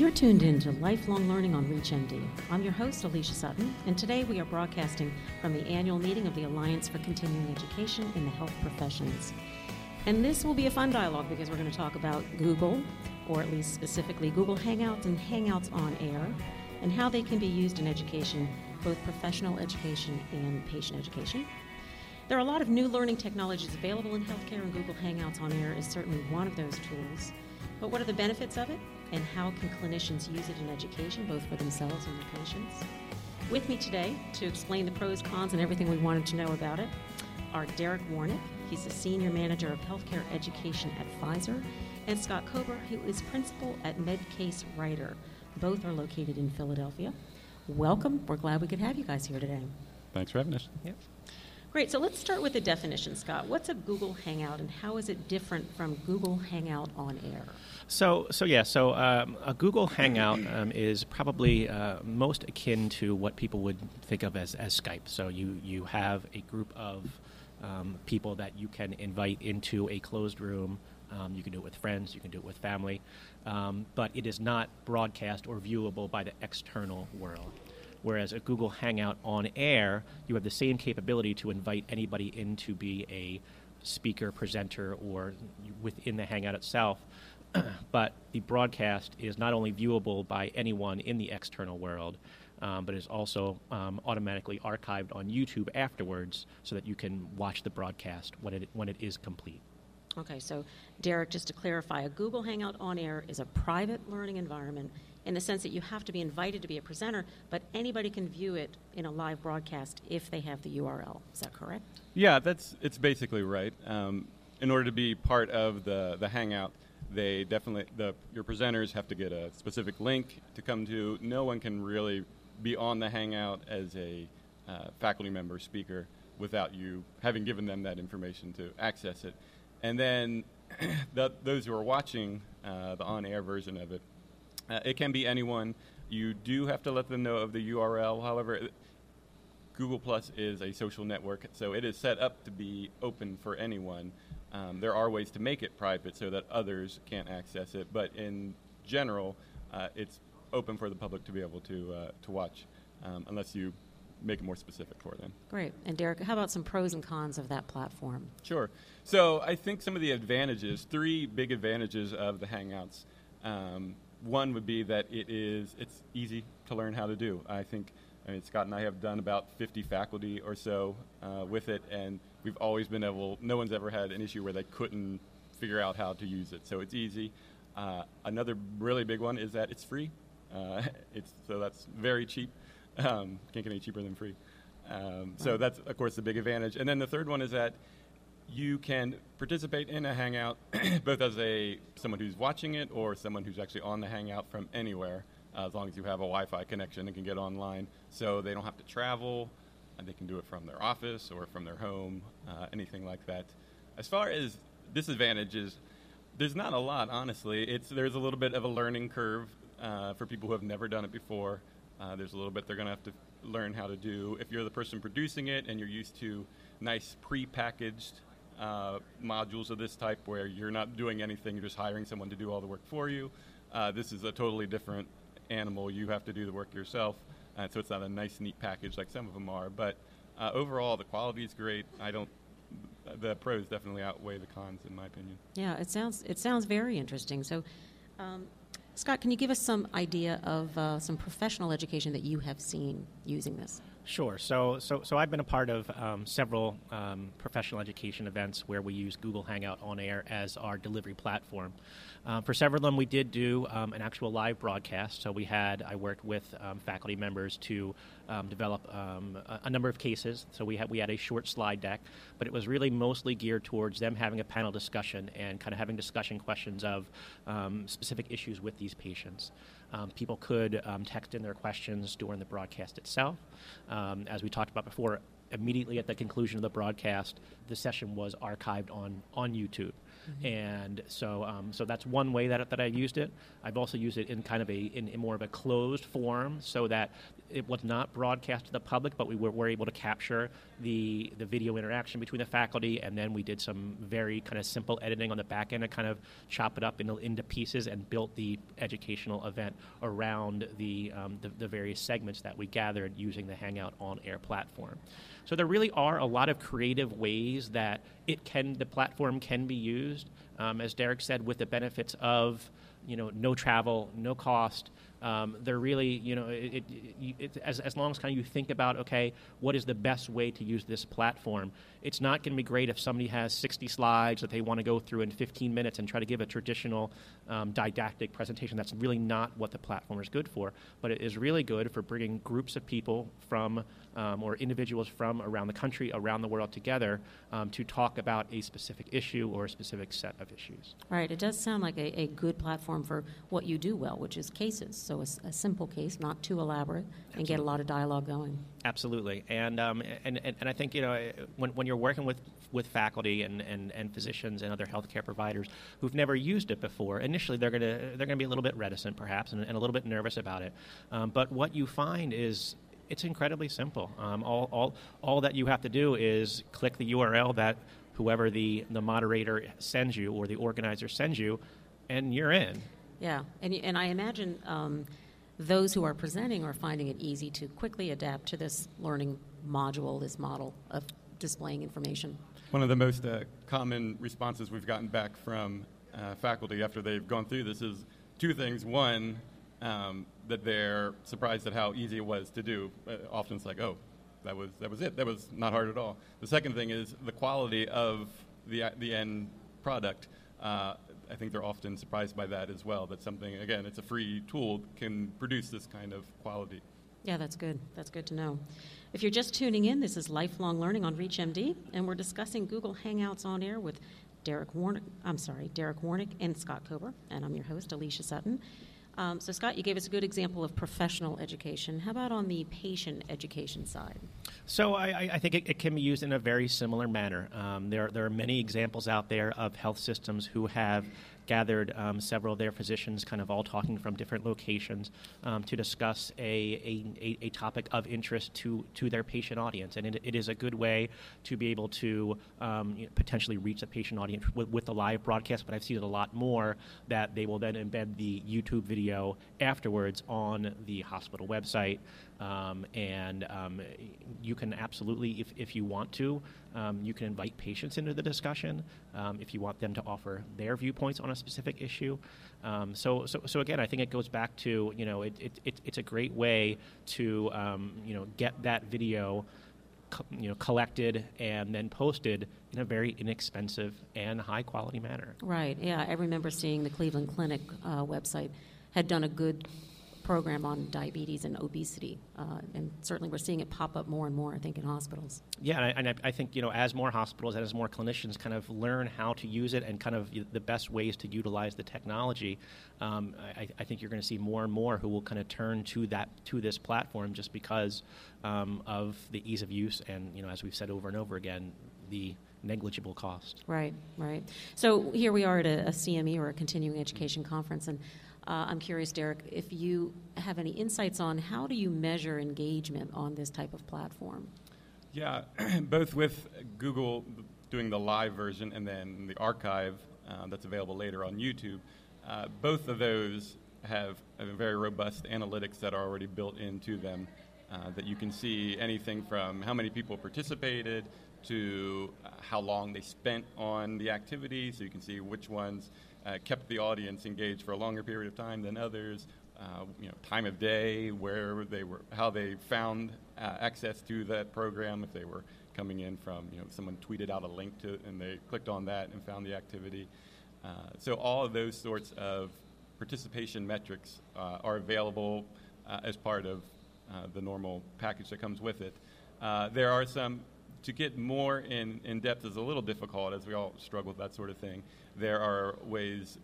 You're tuned in to Lifelong Learning on ReachMD. I'm your host, Alicia Sutton, and today we are broadcasting from the annual meeting of the Alliance for Continuing Education in the Health Professions. And this will be a fun dialogue because we're going to talk about Google, or at least specifically Google Hangouts and Hangouts on Air, and how they can be used in education, both professional education and patient education. There are a lot of new learning technologies available in healthcare, and Google Hangouts on Air is certainly one of those tools. But what are the benefits of it, and how can clinicians use it in education, both for themselves and their patients? With me today to explain the pros, cons, and everything we wanted to know about it are Derek Warnick. He's the Senior Manager of Healthcare Education at Pfizer, and Scott Kober, who is Principal at MedCase Writer. Both are located in Philadelphia. Welcome. We're glad we could have you guys here today. Thanks for having us. Yep. Great. So let's start with the definition, Scott. What's a Google Hangout, and how is it different from Google Hangout on Air? So, so yeah, so um, a Google Hangout um, is probably uh, most akin to what people would think of as, as Skype. So you you have a group of um, people that you can invite into a closed room. Um, you can do it with friends, you can do it with family, um, but it is not broadcast or viewable by the external world. Whereas a Google Hangout on air, you have the same capability to invite anybody in to be a speaker, presenter, or within the Hangout itself. but the broadcast is not only viewable by anyone in the external world, um, but is also um, automatically archived on YouTube afterwards so that you can watch the broadcast when it, when it is complete. Okay, so Derek, just to clarify, a Google Hangout on air is a private learning environment in the sense that you have to be invited to be a presenter, but anybody can view it in a live broadcast if they have the URL. Is that correct? Yeah, that's it's basically right. Um, in order to be part of the the Hangout, they definitely the your presenters have to get a specific link to come to. No one can really be on the Hangout as a uh, faculty member speaker without you having given them that information to access it. And then the, those who are watching uh, the on-air version of it uh, it can be anyone. You do have to let them know of the URL. However, Google Plus is a social network, so it is set up to be open for anyone. Um, there are ways to make it private so that others can't access it, but in general, uh, it's open for the public to be able to uh, to watch, um, unless you make it more specific for them. Great. And Derek, how about some pros and cons of that platform? Sure. So I think some of the advantages, three big advantages of the Hangouts. Um, one would be that it is it's easy to learn how to do. I think I mean, Scott and I have done about 50 faculty or so uh, with it, and we've always been able. No one's ever had an issue where they couldn't figure out how to use it. So it's easy. Uh, another really big one is that it's free. Uh, it's so that's very cheap. Um, can't get any cheaper than free. Um, so that's of course the big advantage. And then the third one is that you can participate in a hangout both as a someone who's watching it or someone who's actually on the hangout from anywhere uh, as long as you have a wi-fi connection and can get online. So they don't have to travel and they can do it from their office or from their home uh, anything like that. As far as disadvantages there's not a lot honestly. It's there's a little bit of a learning curve uh, for people who have never done it before. Uh, there's a little bit they're going to have to learn how to do. If you're the person producing it and you're used to nice pre-packaged uh, modules of this type where you're not doing anything, you're just hiring someone to do all the work for you. Uh, this is a totally different animal. You have to do the work yourself, uh, so it's not a nice, neat package like some of them are. But uh, overall, the quality is great. I don't. The pros definitely outweigh the cons, in my opinion. Yeah, it sounds it sounds very interesting. So, um, Scott, can you give us some idea of uh, some professional education that you have seen using this? Sure. So, so, so I've been a part of um, several um, professional education events where we use Google Hangout on air as our delivery platform. Uh, for several of them, we did do um, an actual live broadcast. So we had, I worked with um, faculty members to um, develop um, a, a, number of cases. So we had we had a short slide deck, but it was really mostly geared towards them having a panel discussion and kind of having discussion questions of specific issues with these patients. Um, people could um, text in their questions during the broadcast itself. Um, as we talked about before, immediately at the conclusion of the broadcast, the session was archived on, on YouTube. Mm-hmm. And so, um, so that's one way that, that I used it. I've also used it in kind of a in, in, more of a closed form, so that it was not broadcast to the public, but we were, were able to capture the the video interaction between the faculty, and then we did some very kind of simple editing on the back end to kind of chop it up into, into pieces and built the educational event around the, um, the, the various segments that we gathered using the Hangout on Air platform. So there really are a lot of creative ways that it can the platform can be used. Um, as Derek said, with the benefits of you know no travel, no cost. Um, they're really, you know, it, it, it, as, as long as kind of you think about, okay, what is the best way to use this platform? It's not going to be great if somebody has 60 slides that they want to go through in 15 minutes and try to give a traditional um, didactic presentation. That's really not what the platform is good for. But it is really good for bringing groups of people from um, or individuals from around the country, around the world together um, to talk about a specific issue or a specific set of issues. Right. It does sound like a, a good platform for what you do well, which is cases. So a, a simple case, not too elaborate, Absolutely. and get a lot of dialogue going. Absolutely. And, um, and, and, and I think, you know, when, when you're working with, with faculty and, and, and physicians and other healthcare providers who've never used it before, initially they're going to they're going to be a little bit reticent, perhaps, and, and, a little bit nervous about it. Um, but what you find is it's incredibly simple. Um, all, all, all that you have to do is click the URL that whoever the, the moderator sends you or the organizer sends you, and you're in. Yeah, and, and I imagine um, those who are presenting are finding it easy to quickly adapt to this learning module, this model of displaying information. One of the most uh, common responses we've gotten back from uh, faculty after they've gone through this is two things. One, um, that they're surprised at how easy it was to do. Uh, often it's like, oh, that was that was it. That was not hard at all. The second thing is the quality of the the end product. Uh, I think they're often surprised by that as well. That something again, it's a free tool can produce this kind of quality. Yeah, that's good. That's good to know. If you're just tuning in, this is Lifelong Learning on ReachMD, and we're discussing Google Hangouts on air with Derek Warnick. I'm sorry, Derek Warnick and Scott Kober, and I'm your host, Alicia Sutton. Um, so, Scott, you gave us a good example of professional education. How about on the patient education side? So, I, I think it, it, can be used in a very similar manner. Um, there, there are many examples out there of health systems who have gathered um, several of their physicians, kind of all talking from different locations, um, to discuss a, a, a, topic of interest to, to their patient audience. And it, it is a good way to be able to um, you know, potentially reach the patient audience with, with the live broadcast. But I've seen it a lot more that they will then embed the YouTube video afterwards on the hospital website. Um, and um, you can absolutely, if, if you want to, um, you can invite patients into the discussion um, if you want them to offer their viewpoints on a specific issue. Um, so, so, so again, I think it goes back to you know it, it, it it's a great way to um, you know get that video. Co- you know, collected and then posted in a very inexpensive and high quality manner. Right. Yeah, I remember seeing the Cleveland Clinic uh, website had done a good program on diabetes and obesity, uh, and certainly we're seeing it pop up more and more. I think in hospitals. Yeah, and I, and I, think you know as more hospitals and as more clinicians kind of learn how to use it and kind of the best ways to utilize the technology, um, I, I, think you're going to see more and more who will kind of turn to that to this platform just because um, of the ease of use and you know as we've said over and over again the negligible cost. Right, right. So here we are at a, a CME or a continuing education conference, and uh, I'm curious, Derek, if you have any insights on how do you measure engagement on this type of platform? Yeah, both with Google doing the live version and then the archive uh, that's available later on YouTube, uh, both of those have, very robust analytics that are already built into them. Uh, that you can see anything from how many people participated to uh, how long they spent on the activity, so you can see which ones uh, kept the audience engaged for a longer period of time than others. Uh, you know, time of day, where they were, how they found uh, access to that program. If they were coming in from, you know, someone tweeted out a link to, it and they clicked on that and found the activity. Uh, so all of those sorts of participation metrics uh, are available as part of the normal package that comes with it. there are some to get more in, in depth is a little difficult as we all struggle with that sort of thing. There are ways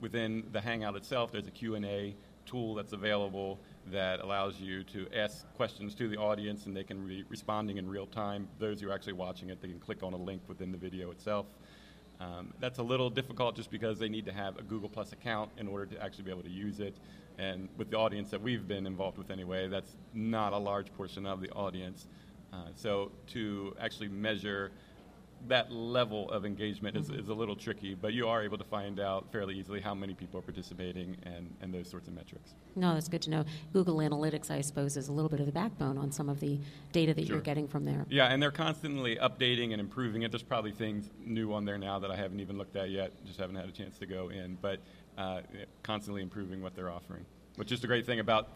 within the Hangout itself, there's a Q&A tool that's available that allows you to ask questions to the audience and they can be responding in real time. Those who are actually watching it, they can click on a link within the video itself. Um, that's a little difficult just because they need to have a Google Plus account in order to actually be able to use it. And with the audience that we've been involved with anyway, that's not a large portion of the audience. Uh, so to actually measure that level of engagement is, is a little tricky, but you are able to find out fairly easily how many people are participating and, and those sorts of metrics. No, that's good to know. Google Analytics, I suppose, is a little bit of the backbone on some of the data that Sure. you're getting from there. Yeah, and they're constantly updating and improving it. There's probably things new on there now that I haven't even looked at yet, just haven't had a chance to go in, but uh, constantly improving what they're offering, which is the great thing about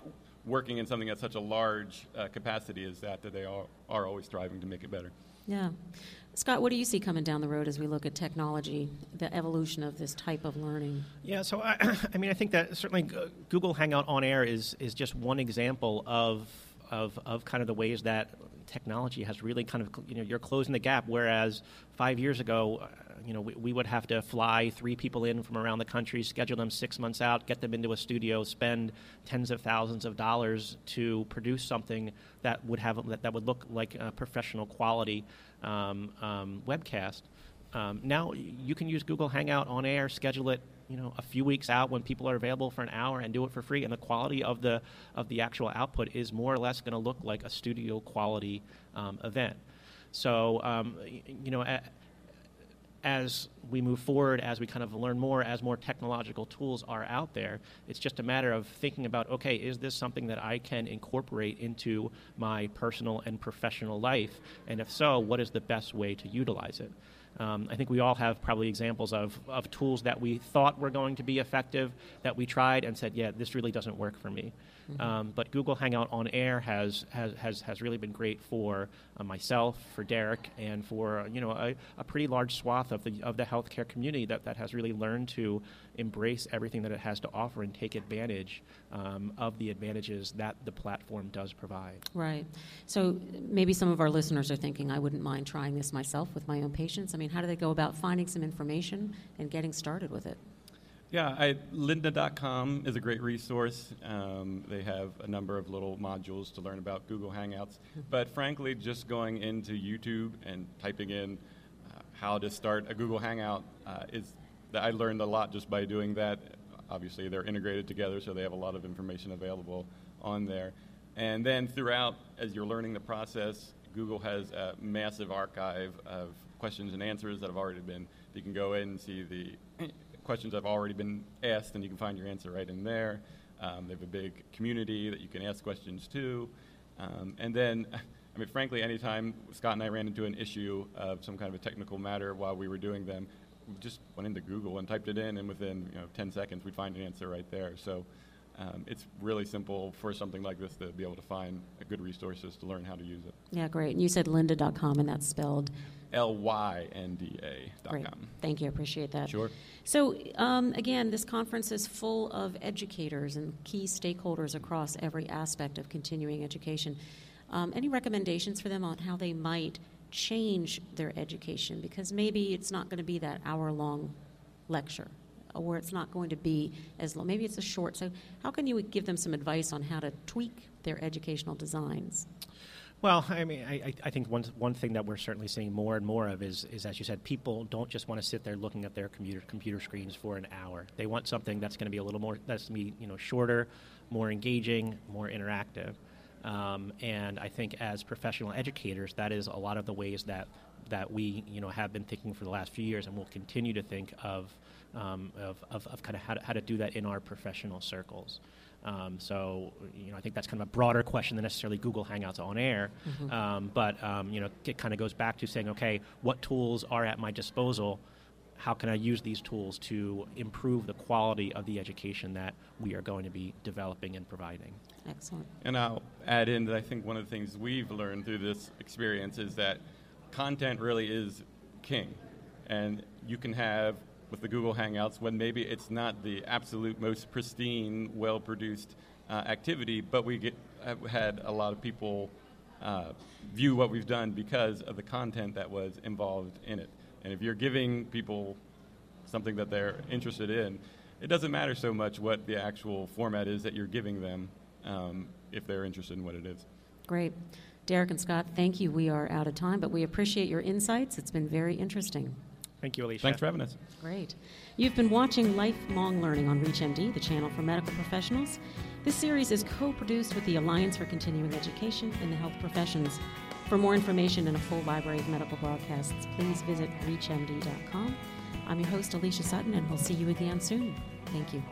working in something at such a large uh, capacity is that, that they are, are always striving to make it better. Yeah. Scott, what do you see coming down the road as we look at technology, the evolution of this type of learning? Yeah, so I, I mean, I think that certainly Google Hangout on Air is is just one example of of of kind of the ways that technology has really kind of you know you're closing the gap. Whereas five years ago, uh, you know, we, we would have to fly three people in from around the country, schedule them six months out, get them into a studio, spend tens of thousands of dollars to produce something that would have that, that would look like a professional quality um, um, webcast. Um, now you can use Google Hangout on air, schedule it, you know, a few weeks out when people are available for an hour, and do it for free. And the quality of the of the actual output is more or less going to look like a studio quality um, event. So um, you know. As we move forward, as we kind of learn more, as more technological tools are out there, it's just a matter of thinking about okay, is this something that I can incorporate into my personal and professional life? And if so, what is the best way to utilize it? Um, I think we all have probably examples of, of tools that we thought were going to be effective that we tried and said, yeah, this really doesn't work for me. Um, but Google Hangout on Air has, has, has, has really been great for uh, myself, for Derek, and for uh, you know a, a pretty large swath of the of the healthcare community that, that has really learned to embrace everything that it has to offer and take advantage um, of the advantages that the platform does provide. Right. So maybe some of our listeners are thinking, I wouldn't mind trying this myself with my own patients. I mean, how do they go about finding some information and getting started with it? Yeah, I, lynda.com is a great resource. Um, they have a number of little modules to learn about Google Hangouts. But frankly, just going into YouTube and typing in uh, how to start a Google Hangout uh, is that I learned a lot just by doing that. Obviously, they're integrated together, so they have a lot of information available on there. And then throughout, as you're learning the process, Google has a massive archive of questions and answers that have already been. You can go in and see the questions have already been asked, and you can find your answer right in there. Um, they have a big community that you can ask questions to. Um, and then, I mean, frankly, anytime Scott and I ran into an issue of some kind of a technical matter while we were doing them, we just went into Google and typed it in, and within you know 10 seconds, we'd find an answer right there. So um, it's really simple for something like this to be able to find a good resources to learn how to use it. Yeah, great. And you said lynda.com, and that's spelled L Y N D A.com. great. Thank you. I appreciate that. Sure. So, um, again, this conference is full of educators and key stakeholders across every aspect of continuing education. Um, any recommendations for them on how they might change their education? Because maybe it's not going to be that hour long lecture, or it's not going to be as long. Maybe it's a short. So, how can you give them some advice on how to tweak their educational designs? Well, I mean, I, I- I think one, one thing that we're certainly seeing more and more of is, is, as you said, people don't just want to sit there looking at their computer computer screens for an hour. They want something that's going to be a little more, that's going to be you know shorter, more engaging, more interactive. Um, and I think as professional educators, that is a lot of the ways that that we you know have been thinking for the last few years, and will continue to think of um, of, of, of kind of how to, how to do that in our professional circles. Um, so, you know, I think that's kind of a broader question than necessarily Google Hangouts on air. Um, but, um, you know, it kind of goes back to saying, okay, what tools are at my disposal? How can I use these tools to improve the quality of the education that we are going to be developing and providing? Excellent. And I'll add in that I think one of the things we've learned through this experience is that content really is king. And you can have, with the Google Hangouts, when maybe it's not the absolute most pristine, well produced uh, activity, but we get, have had a lot of people uh, view what we've done because of the content that was involved in it. And if you're giving people something that they're interested in, it doesn't matter so much what the actual format is that you're giving them um, if they're interested in what it is. Great. Derek and Scott, thank you. We are out of time, but we appreciate your insights. It's been very interesting. Thank you, Alicia. Thanks for having us. Great. You've been watching Lifelong Learning on ReachMD, the channel for medical professionals. This series is co produced with the Alliance for Continuing Education in the Health Professions. For more information and a full library of medical broadcasts, please visit ReachMD.com. I'm your host, Alicia Sutton, and we'll see you again soon. Thank you.